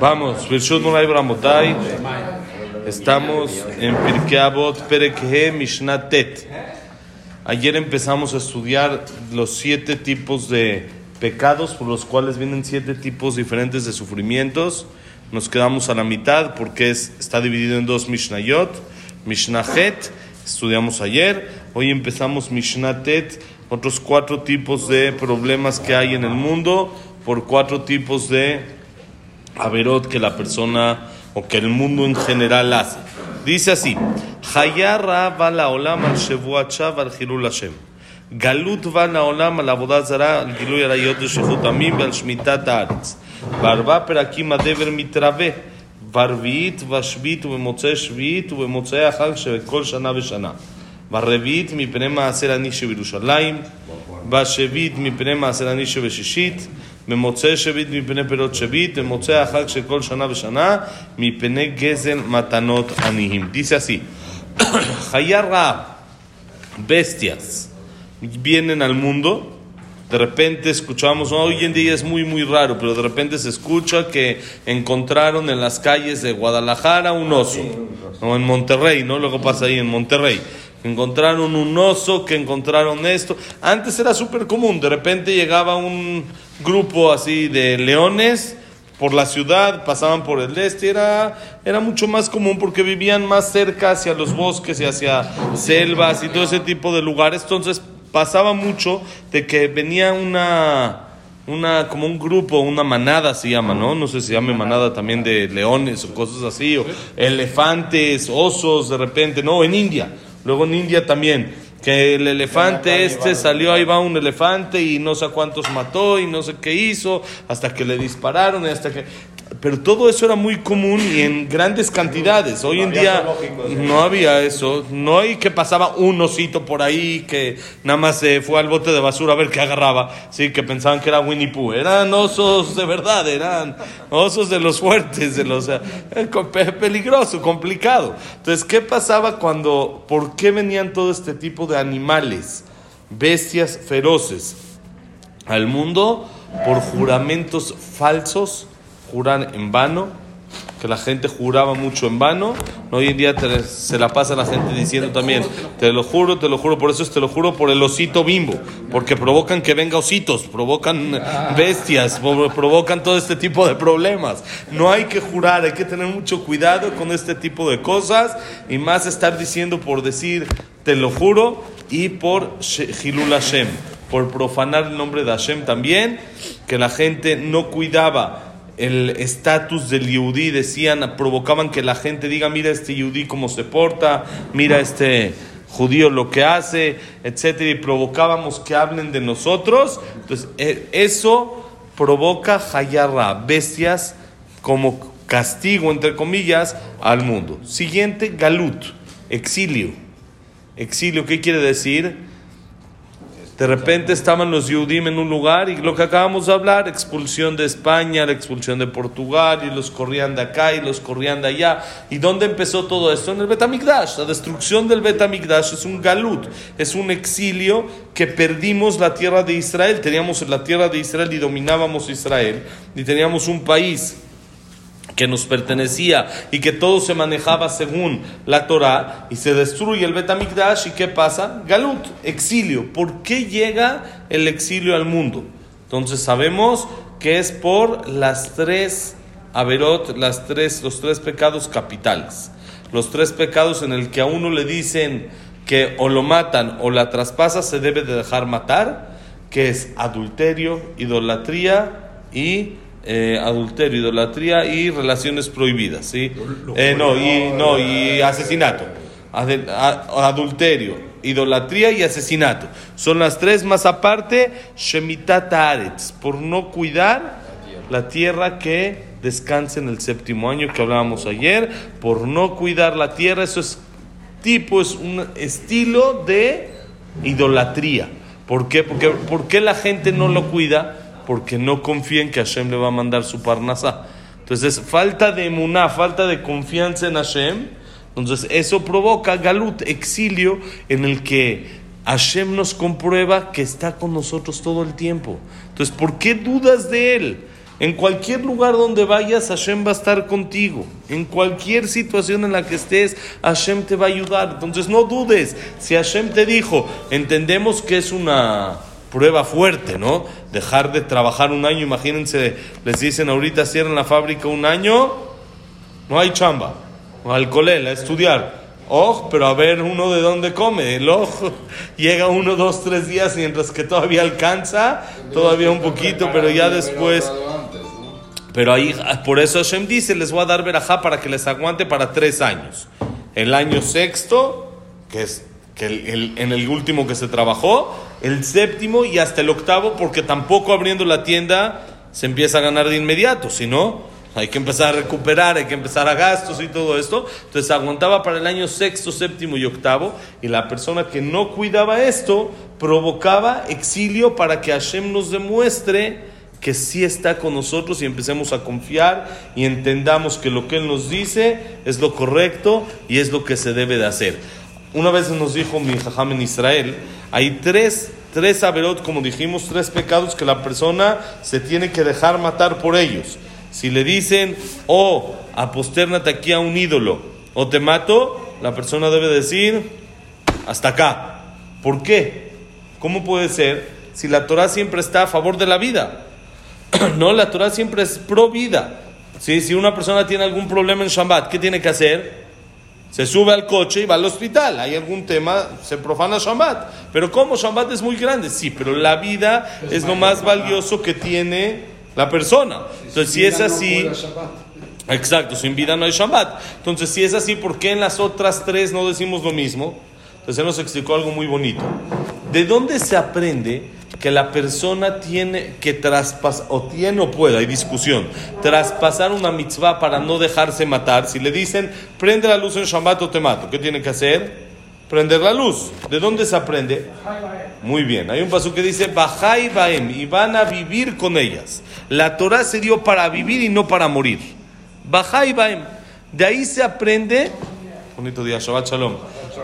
Vamos. Estamos en Pirkei Avot Perek Mishnah Tet. Ayer empezamos a estudiar los siete tipos de pecados por los cuales vienen siete tipos diferentes de sufrimientos. Nos quedamos a la mitad porque es, está dividido en dos Mishnayot. Mishnah Het, estudiamos ayer. Hoy empezamos Mishnah Tet, otros cuatro tipos de problemas que hay en el mundo por cuatro tipos de averot que la persona o que el mundo en general hace. Dice así: Hayarra va la olam al shevuachav al hilul Hashem. Galut va la olam al avodat zara al gilui arayot de shechutamim al shmitat haaretz. Barba perakim adever mitrave. ברביעית ושביעית ובמוצאי שביעית ובמוצאי החג שבכל שנה ושנה. ברביעית מפני מעשר אני שבירושלים, בשביעית מפני מעשר אני שבשישית, במוצאי שביעית מפני פירות שביעית, במוצאי החג של כל שנה ושנה, מפני גזל מתנות עניים. Dice así, חיה רעה, bestias, vienen al mundo, de repente escuchamos, hoy en día es muy muy raro, pero de repente se escucha que encontraron en las calles de Guadalajara un oso, o en Monterrey, ¿no? Luego pasa ahí en Monterrey. Encontraron un oso, que encontraron esto. Antes era súper común, de repente llegaba un grupo así de leones por la ciudad, pasaban por el este, era, era mucho más común porque vivían más cerca hacia los bosques y hacia selvas y todo ese tipo de lugares. Entonces pasaba mucho de que venía una, una como un grupo, una manada se llama, ¿no? No sé si se llama manada también de leones o cosas así, o elefantes, osos, de repente, no, en India. Luego en India también, que el elefante este salió, ahí va un elefante y no sé cuántos mató y no sé qué hizo, hasta que le dispararon y hasta que... Pero todo eso era muy común y en grandes cantidades. Hoy en día no había eso. No hay que pasaba un osito por ahí que nada más se fue al bote de basura a ver qué agarraba. Sí, que pensaban que era Winnie Pooh. Eran osos de verdad, eran osos de los fuertes, de los... peligroso, complicado. Entonces, ¿qué pasaba cuando... ¿Por qué venían todo este tipo de animales, bestias feroces al mundo? Por juramentos falsos juran en vano, que la gente juraba mucho en vano. Hoy en día te, se la pasa la gente diciendo también, te lo juro, te lo juro, por eso es te lo juro por el osito bimbo, porque provocan que venga ositos, provocan bestias, provocan todo este tipo de problemas. No hay que jurar, hay que tener mucho cuidado con este tipo de cosas y más estar diciendo por decir, te lo juro, y por Hilul Hashem, por profanar el nombre de Hashem también, que la gente no cuidaba el estatus del yudí, decían, provocaban que la gente diga, mira este yudí cómo se porta, mira este judío lo que hace, etcétera, y provocábamos que hablen de nosotros. Entonces, eso provoca hayarra, bestias como castigo, entre comillas, al mundo. Siguiente, galut, exilio. Exilio, ¿qué quiere decir? De repente estaban los Yudim en un lugar y lo que acabamos de hablar, expulsión de España, la expulsión de Portugal y los corrían de acá y los corrían de allá. ¿Y dónde empezó todo esto? En el Betamigdash. La destrucción del Betamigdash es un galut, es un exilio que perdimos la tierra de Israel. Teníamos la tierra de Israel y dominábamos Israel y teníamos un país que nos pertenecía y que todo se manejaba según la Torah y se destruye el Betamikdash y ¿qué pasa? Galut, exilio. ¿Por qué llega el exilio al mundo? Entonces sabemos que es por las tres averot, las tres, los tres pecados capitales. Los tres pecados en el que a uno le dicen que o lo matan o la traspasa se debe de dejar matar, que es adulterio, idolatría y eh, adulterio, idolatría y relaciones prohibidas, ¿sí? Eh, no, y, no, y asesinato. Adulterio, idolatría y asesinato. Son las tres más aparte, Shemitat Aretz, por no cuidar la tierra que descansa en el séptimo año que hablábamos ayer, por no cuidar la tierra, eso es tipo, es un estilo de idolatría. ¿Por qué? Porque, ¿Por qué la gente no lo cuida? Porque no confía en que Hashem le va a mandar su parnasá. Entonces, falta de emuná, falta de confianza en Hashem. Entonces, eso provoca galut, exilio, en el que Hashem nos comprueba que está con nosotros todo el tiempo. Entonces, ¿por qué dudas de Él? En cualquier lugar donde vayas, Hashem va a estar contigo. En cualquier situación en la que estés, Hashem te va a ayudar. Entonces no dudes. Si Hashem te dijo, entendemos que es una prueba fuerte, ¿no? Dejar de trabajar un año, imagínense, les dicen ahorita cierran la fábrica un año, no hay chamba, al colel, a estudiar. Oh, pero a ver uno de dónde come. El ojo llega uno, dos, tres días mientras que todavía alcanza, todavía un poquito, pero ya después pero ahí, por eso Hashem dice, les voy a dar verajá para que les aguante para tres años. El año sexto, que es que en el último que se trabajó, el séptimo y hasta el octavo, porque tampoco abriendo la tienda se empieza a ganar de inmediato, sino hay que empezar a recuperar, hay que empezar a gastos y todo esto. Entonces aguantaba para el año sexto, séptimo y octavo, y la persona que no cuidaba esto provocaba exilio para que Hashem nos demuestre que sí está con nosotros y empecemos a confiar y entendamos que lo que Él nos dice es lo correcto y es lo que se debe de hacer. Una vez nos dijo mi jajam en Israel, hay tres, tres averot, como dijimos, tres pecados que la persona se tiene que dejar matar por ellos. Si le dicen, oh, apostérnate aquí a un ídolo, o te mato, la persona debe decir, hasta acá. ¿Por qué? ¿Cómo puede ser si la Torah siempre está a favor de la vida? no, la Torah siempre es pro vida. Si una persona tiene algún problema en Shabbat, ¿qué tiene que hacer? Se sube al coche y va al hospital. Hay algún tema, se profana Shabbat. Pero ¿cómo? Shabbat es muy grande. Sí, pero la vida es, lo más valioso que tiene la persona. Entonces, si es así... exacto, sin vida no hay Shabbat. Entonces, si es así, ¿por qué en las otras tres no decimos lo mismo? Entonces, él nos explicó algo muy bonito. ¿De dónde se aprende que la persona tiene que traspasar, o tiene o puede, hay discusión, traspasar una mitzvah para no dejarse matar. Si le dicen, prende la luz en Shabbat o te mato, ¿qué tiene que hacer? Prender la luz. ¿De dónde se aprende? Muy bien. Hay un paso que dice, Bajai Baem, y van a vivir con ellas. La Torah se dio para vivir y no para morir. Bajai Baem. De ahí se aprende, bonito día, Shabbat Shalom.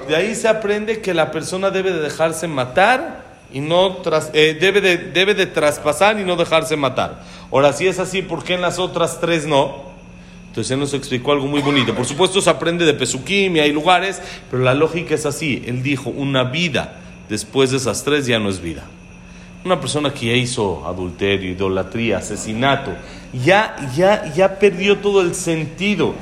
De ahí se aprende que la persona debe de dejarse matar y no eh, debe, de, debe de traspasar y no dejarse matar. Ahora, si es así, ¿por qué en las otras tres no? Entonces él nos explicó algo muy bonito. Por supuesto se aprende de Pesukim y hay lugares, pero la lógica es así. Él dijo, una vida después de esas tres ya no es vida. Una persona que ya hizo adulterio, idolatría, asesinato, ya, ya, ya perdió todo el sentido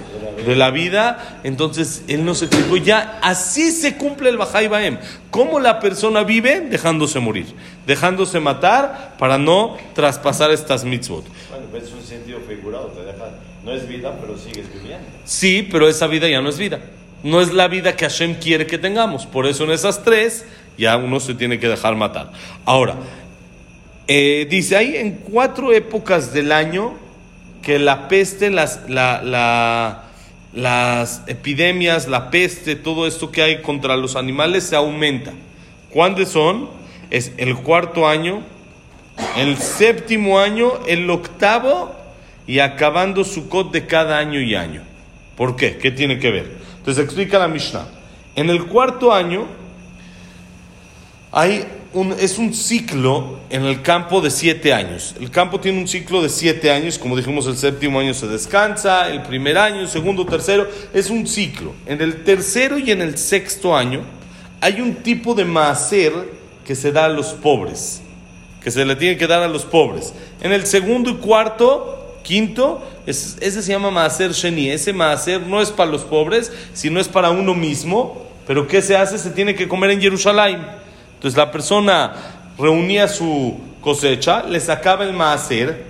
de la vida, entonces él nos explicó ya, así se cumple el Bajai Baem. ¿Cómo la persona vive? Dejándose morir, dejándose matar para no traspasar estas mitzvot. Bueno, es un sentido figurado, te deja, no es vida, pero sigues viviendo. Sí, pero esa vida ya no es vida. No es la vida que Hashem quiere que tengamos. Por eso en esas tres ya uno se tiene que dejar matar. Ahora, eh, dice ahí en cuatro épocas del año que la peste, las, la, la las epidemias, la peste, todo esto que hay contra los animales se aumenta. ¿Cuándo son? Es el cuarto año, el séptimo año, el octavo y acabando su cot de cada año y año. ¿Por qué? ¿Qué tiene que ver? Entonces explica la Mishnah. En el cuarto año hay es un ciclo en el campo de siete años. El campo tiene un ciclo de siete años, como dijimos, el séptimo año se descansa, el primer año, segundo, tercero, es un ciclo. En el tercero y en el sexto año hay un tipo de maaser que se da a los pobres, que se le tiene que dar a los pobres. En el segundo y cuarto, quinto, ese se llama maaser sheni. Ese maaser no es para los pobres, sino es para uno mismo. Pero ¿qué se hace? Se tiene que comer en Jerusalén. Entonces la persona reunía su cosecha, le sacaba el maaser,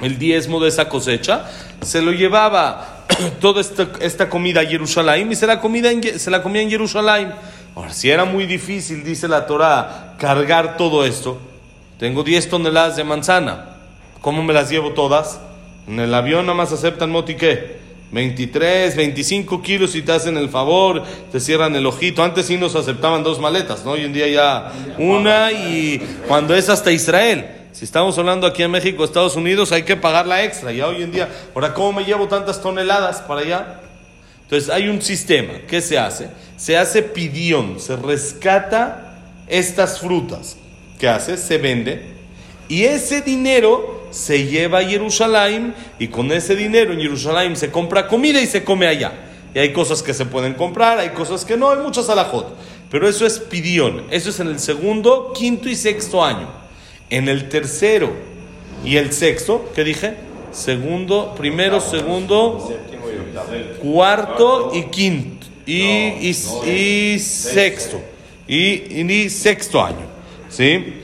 el diezmo de esa cosecha, se lo llevaba toda esta, comida a Jerusalén y se la, comida se la comía en Jerusalén. Ahora, si era muy difícil, dice la Torah, cargar todo esto, tengo 10 toneladas de manzana, ¿cómo me las llevo todas? En el avión nada más aceptan motiqué. 23, 25 kilos y te hacen el favor, te cierran el ojito. Antes sí nos aceptaban dos maletas, ¿no? Hoy en día ya una y cuando es hasta Israel. Si estamos hablando aquí en México, Estados Unidos, hay que pagar la extra. Ya hoy en día, ahora, ¿cómo me llevo tantas toneladas para allá? Entonces hay un sistema. ¿Qué se hace? Se hace pidión, se rescata estas frutas. ¿Qué hace? Se vende. Y ese dinero se lleva a Jerusalén y con ese dinero en Jerusalén se compra comida y se come allá. Y hay cosas que se pueden comprar, hay cosas que no, hay muchas alajot. Pero eso es pidión, eso es en el segundo, quinto y sexto año. En el tercero y el sexto, ¿qué dije? Segundo, primero, segundo, cuarto y quinto y, y- y sexto y, y sexto año sí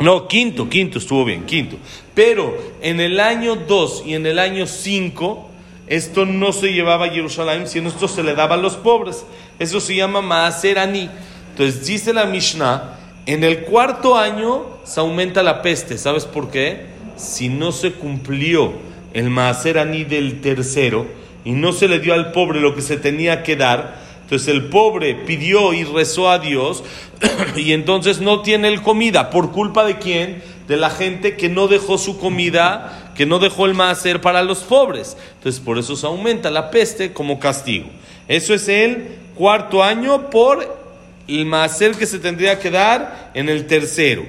no quinto quinto estuvo bien quinto pero en el año 2 y en el año 5 esto no se llevaba a Jerusalén sino esto se le daba a los pobres eso se llama Maaser Ani entonces dice la Mishnah en el cuarto año se aumenta la peste ¿sabes por qué? si no se cumplió el Maaser Ani del tercero y no se le dio al pobre lo que se tenía que dar, entonces el pobre pidió y rezó a Dios y entonces no tiene el comida. ¿Por culpa de quién? De la gente que no dejó su comida, que no dejó el Maaser para los pobres. Entonces por eso se aumenta la peste como castigo. Eso es el cuarto año por el Maaser que se tendría que dar en el tercero.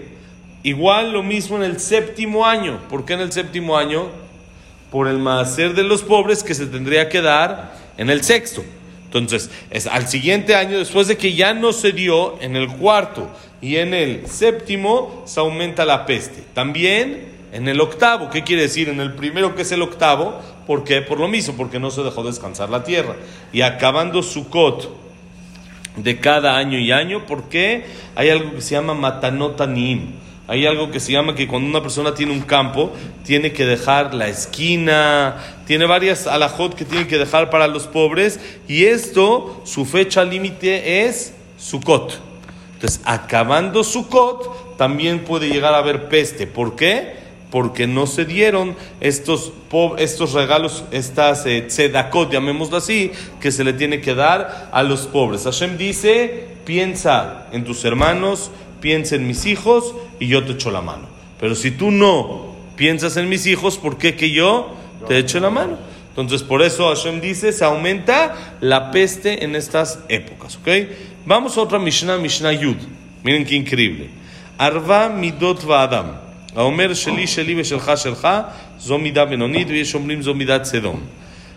Igual lo mismo en el séptimo año. ¿Por qué en el séptimo año? por el maaser de los pobres que se tendría que dar en el sexto. Entonces, es al siguiente año, después de que ya no se dio, en el cuarto y en el séptimo, se aumenta la peste. También en el octavo, ¿qué quiere decir? En el primero que es el octavo, ¿por qué? Por lo mismo, porque no se dejó descansar la tierra. Y acabando Sukkot de cada año y año, porque hay algo que se llama matanotanim. Hay algo que se llama que cuando una persona tiene un campo, tiene que dejar la esquina, tiene varias alajot que tiene que dejar para los pobres, y esto, su fecha límite es Sukkot. Entonces, acabando Sukkot, también puede llegar a haber peste. ¿Por qué? Porque no se dieron estos, estos regalos, estas eh, tzedakot, llamémoslo así, que se le tiene que dar a los pobres. Hashem dice, piensa en tus hermanos, piensa en mis hijos y yo te echo la mano. Pero si tú no piensas en mis hijos, ¿por qué que yo te eche la mano? Entonces, por eso Hashem dice, se aumenta la peste en estas épocas, ¿ok? Vamos a otra Mishnah, Mishnah Yud. Miren qué increíble. Arva midot va'adam. האומר שלי שלי ושלך שלך זו מידה בינונית ויש אומרים זו מידת סדום.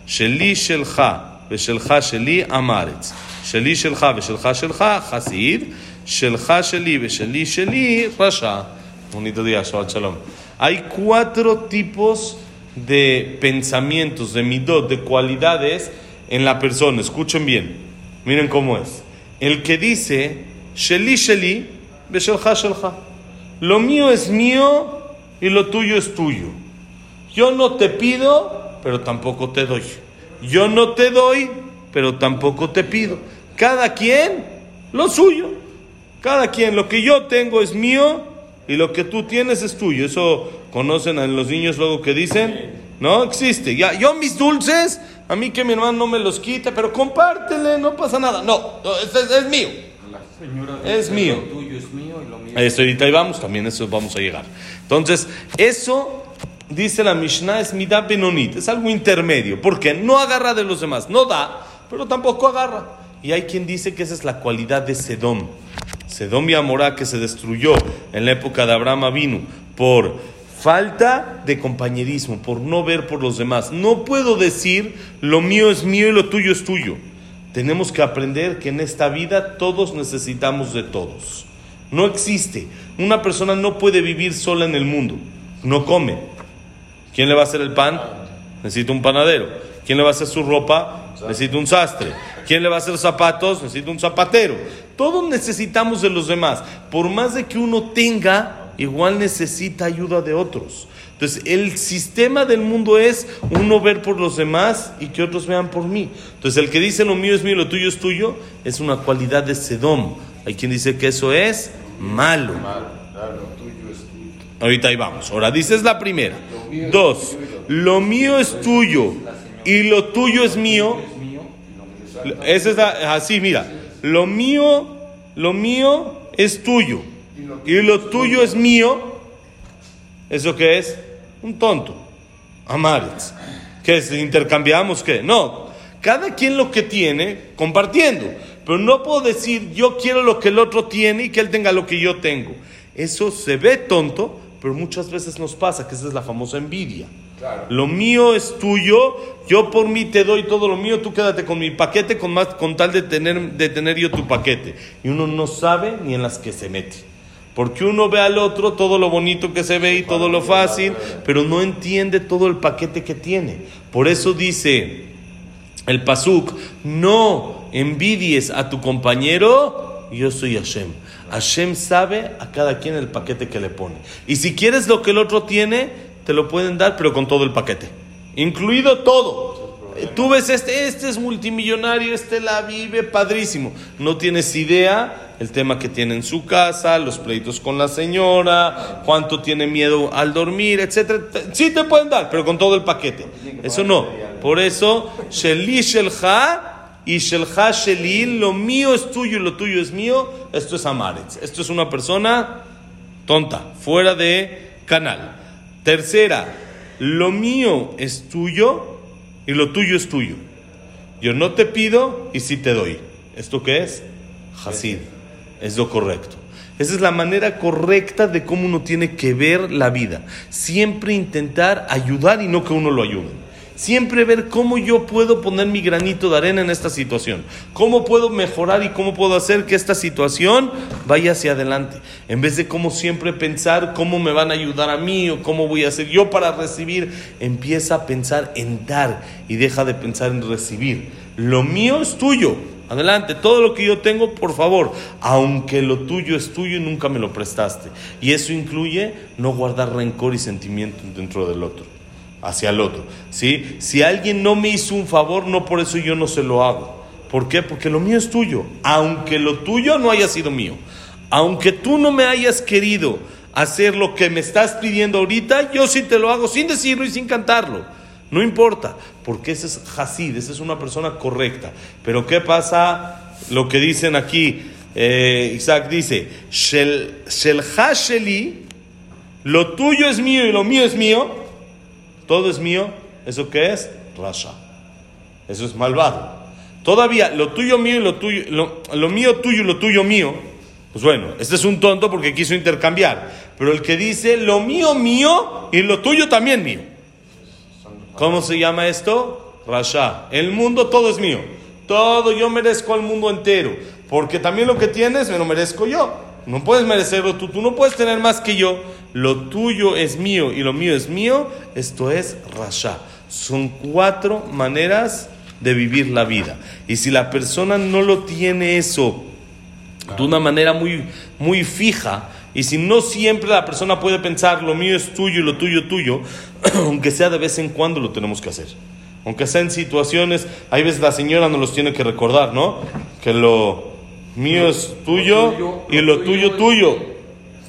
שלי שלך ושלך שלי עם הארץ. שלי שלך ושלך שלך חסיד. Shelha Sheli, Besheli Sheli, Rasha. Bonito día, Shabbat Shalom. Hay cuatro tipos de pensamientos, de midot, de cualidades en la persona. Escuchen bien. Miren cómo es. El que dice Sheli Sheli, Beshelha Shelha. Lo mío es mío y lo tuyo es tuyo. Yo no te pido, pero tampoco te doy. Yo no te doy, pero tampoco te pido. Cada quien lo suyo. Cada quien, lo que yo tengo es mío y lo que tú tienes es tuyo. Eso conocen a los niños luego que dicen, no existe. Ya, yo mis dulces, a mí que mi hermano no me los quita, pero compártele, no pasa nada. No, no, es, es- es mío. La señora Es dice, mío. Lo tuyo es mío y lo mío Eso ahorita ahí vamos, también eso vamos a llegar. Entonces, eso dice la Mishnah es midá benonit, es algo intermedio, porque no agarra de los demás, no da, pero tampoco agarra. Y hay quien dice que esa es la cualidad de Sedom. Sedom y Amorá que se destruyó en la época de Abraham Avinu por falta de compañerismo, por no ver por los demás. No puedo decir lo mío es mío y lo tuyo es tuyo. Tenemos que aprender que en esta vida todos necesitamos de todos. No existe. Una persona no puede vivir sola en el mundo. No come. ¿Quién le va a hacer el pan? Necesita un panadero. ¿Quién le va a hacer su ropa? Necesita un sastre. ¿Quién le va a hacer zapatos? Necesita un zapatero. Todos necesitamos de los demás. Por más de que uno tenga, igual necesita ayuda de otros. Entonces, el sistema del mundo es uno ver por los demás y que otros vean por mí. Entonces, el que dice lo mío es mío, lo tuyo es tuyo, es una cualidad de Sedom. Hay quien dice que eso es malo. Ahorita ahí vamos. Ahora dices la primera. Dos, lo mío es tuyo y lo tuyo es mío. Esa es la- así, mira. Lo mío, lo mío es tuyo y lo tuyo es mío. ¿Eso qué es? Un tonto. Amaretz. ¿Qué es? ¿Intercambiamos qué? No. Cada quien lo que tiene, compartiendo. Pero no puedo decir yo quiero lo que el otro tiene y que él tenga lo que yo tengo. Eso se ve tonto, pero muchas veces nos pasa que esa es la famosa envidia. Lo mío es tuyo, yo por mí te doy todo lo mío, tú quédate con mi paquete con, más, con tal de tener, de tener yo tu paquete. Y uno no sabe ni en las que se mete. Porque uno ve al otro todo lo bonito que se ve y todo lo fácil, pero no entiende todo el paquete que tiene. Por eso dice el Pasuk, no envidies a tu compañero, yo soy Hashem. Hashem sabe a cada quien el paquete que le pone. Y si quieres lo que el otro tiene, te lo pueden dar, pero con todo el paquete. Incluido todo. Tú ves este, este es multimillonario, este la vive padrísimo. No tienes idea el tema que tiene en su casa, los pleitos con la señora, cuánto tiene miedo al dormir, etcétera. Sí te pueden dar, pero con todo el paquete. Eso no. Por eso, Sheli Shelha y Shelha Shelil, lo mío es tuyo y lo tuyo es mío. Esto es Amaretz. Esto es una persona tonta, fuera de canal. Tercera, lo mío es tuyo y lo tuyo es tuyo. Yo no te pido y sí te doy. ¿Esto qué es? Hasid. Es lo correcto. Esa es la manera correcta de cómo uno tiene que ver la vida. Siempre intentar ayudar y no que uno lo ayude. Siempre ver cómo yo puedo poner mi granito de arena en esta situación. Cómo puedo mejorar y cómo puedo hacer que esta situación vaya hacia adelante. En vez de como siempre pensar cómo me van a ayudar a mí o cómo voy a hacer yo para recibir, empieza a pensar en dar y deja de pensar en recibir. Lo mío es tuyo. Adelante, todo lo que yo tengo, por favor, aunque lo tuyo es tuyo y nunca me lo prestaste. Y eso incluye no guardar rencor y sentimiento dentro del otro hacia el otro. ¿sí? Si alguien no me hizo un favor, no por eso yo no se lo hago. ¿Por qué? Porque lo mío es tuyo, aunque lo tuyo no haya sido mío. Aunque tú no me hayas querido hacer lo que me estás pidiendo ahorita, yo sí te lo hago sin decirlo y sin cantarlo. No importa, porque ese es Hasid, esa es una persona correcta. Pero ¿qué pasa? Lo que dicen aquí, eh, Isaac dice, Shel, shel hasheli, lo tuyo es mío y lo mío es mío, todo es mío, ¿eso qué es? Rasha. Eso es malvado. Todavía lo tuyo mío y lo tuyo, lo, mío tuyo y lo tuyo mío, pues bueno, este es un tonto porque quiso intercambiar. Pero el que dice lo mío mío y lo tuyo también mío. ¿Cómo se llama esto? Rasha. El mundo todo es mío. Todo yo merezco al mundo entero. Porque también lo que tienes me lo merezco yo. No puedes merecerlo tú, tú no puedes tener más que yo. Lo tuyo es mío y lo mío es mío. Esto es rasha. Son cuatro maneras de vivir la vida. Y si la persona no lo tiene eso de una manera muy, muy fija, y si no siempre la persona puede pensar lo mío es tuyo y lo tuyo tuyo, aunque sea de vez en cuando lo tenemos que hacer. Aunque sea en situaciones, hay veces la señora nos los tiene que recordar, ¿no? Que lo, mío es tuyo y lo tuyo tuyo.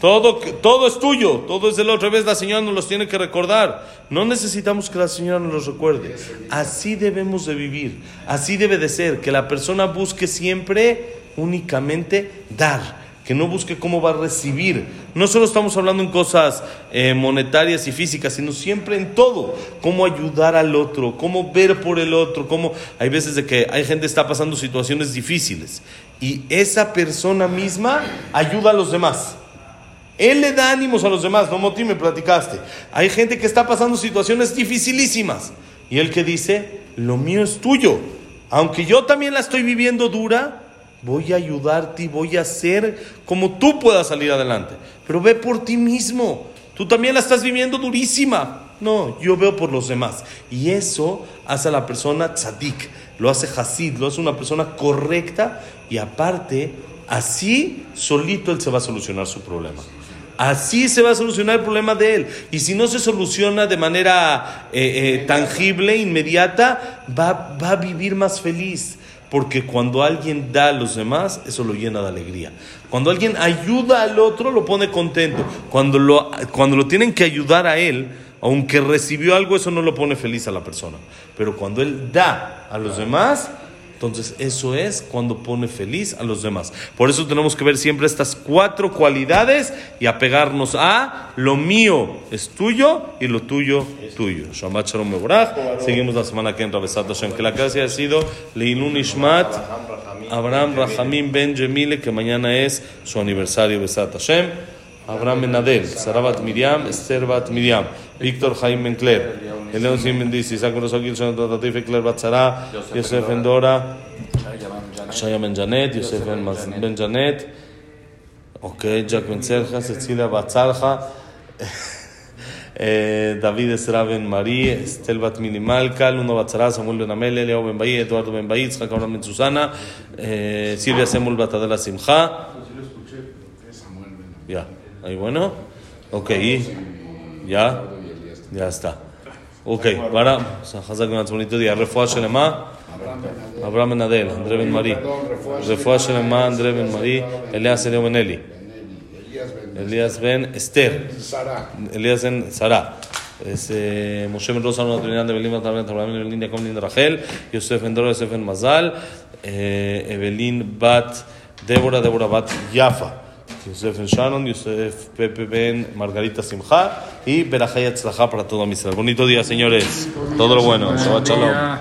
Todo, todo es tuyo, todo es del otro. vez la Señora nos los tiene que recordar. No necesitamos que la Señora nos los recuerde. Así debemos de vivir, así debe de ser, que la persona busque siempre únicamente dar que no busque cómo va a recibir. No solo estamos hablando en cosas eh, monetarias y físicas, sino siempre en todo. Cómo ayudar al otro, cómo ver por el otro, cómo hay veces de que hay gente que está pasando situaciones difíciles y esa persona misma ayuda a los demás. Él le da ánimos a los demás, no Moti me platicaste. Hay gente que está pasando situaciones dificilísimas y él que dice, lo mío es tuyo. Aunque yo también la estoy viviendo dura, voy a ayudarte y voy a hacer como tú puedas salir adelante. Pero ve por ti mismo. Tú también la estás viviendo durísima. No, yo veo por los demás. Y eso hace a la persona tzadik, lo hace hasid, lo hace una persona correcta y aparte, así solito él se va a solucionar su problema. Así se va a solucionar el problema de él. Y si no se soluciona de manera eh, eh, tangible, inmediata, va, va a vivir más feliz. Porque cuando alguien da a los demás, eso lo llena de alegría. Cuando alguien ayuda al otro, lo pone contento. Cuando lo, cuando lo tienen que ayudar a él, aunque recibió algo, eso no lo pone feliz a la persona. Pero cuando él da a los demás, entonces eso es cuando pone feliz a los demás. Por eso tenemos que ver siempre estas cuatro cualidades y apegarnos a lo mío es tuyo y lo tuyo tuyo. Shabbat Shalom Seguimos la semana que entra Besat Hashem. Que la clase ha sido Leinun Ishmat Abraham Rahamim Ben Jemile, que mañana es su aniversario Besat Hashem. אברהם בן נדל, שרה בת מרים, אסתר בת מרים, ויקטור חיים בן קלר, אליון סימן בן דיס, יצחק בן רוסו גיל שנות בת עטיף וקלר בת שרה, יוסף בן דורה, שיה בן ג'נט, יוסף בן ג'נט, אוקיי, ג'ק בן צלחה, סציליה בת צלחה, אה, דוד עזרא בן מרי, אסתל בת מילימלכה, לונה בת שרה, סמואל בן עמל, אליהו בן באי, אדוארדו בן באי, יצחק אברהם בן סוסנה, אה, סילביה סמול בת עדלה שמחה. יא. Ahí bueno. Ok, ya, ya está. Ok, para, Hazak Ben bonito día. Refuah Shelema, Abraham Ben Adel, André Ben Marí. Refuah Shelema, André Ben Marí, Elias Elio Ben Eli. Elías Ben Esther. Elías Ben Sara. Es eh, Moshe Ben Rosa, una Trinidad de Belín, Abraham Ben Belín, Jacob Ben Rachel, Yosef Ben Yosef Mazal, eh, Evelyn Bat, Débora, Débora Bat Yafa. Yosef Ben Shannon, Yosef Pepe Ben Margarita Simcha y Berajay Atzlajá para todo Israel. Bonito día, señores. Todo lo bueno. Shabbat Shalom.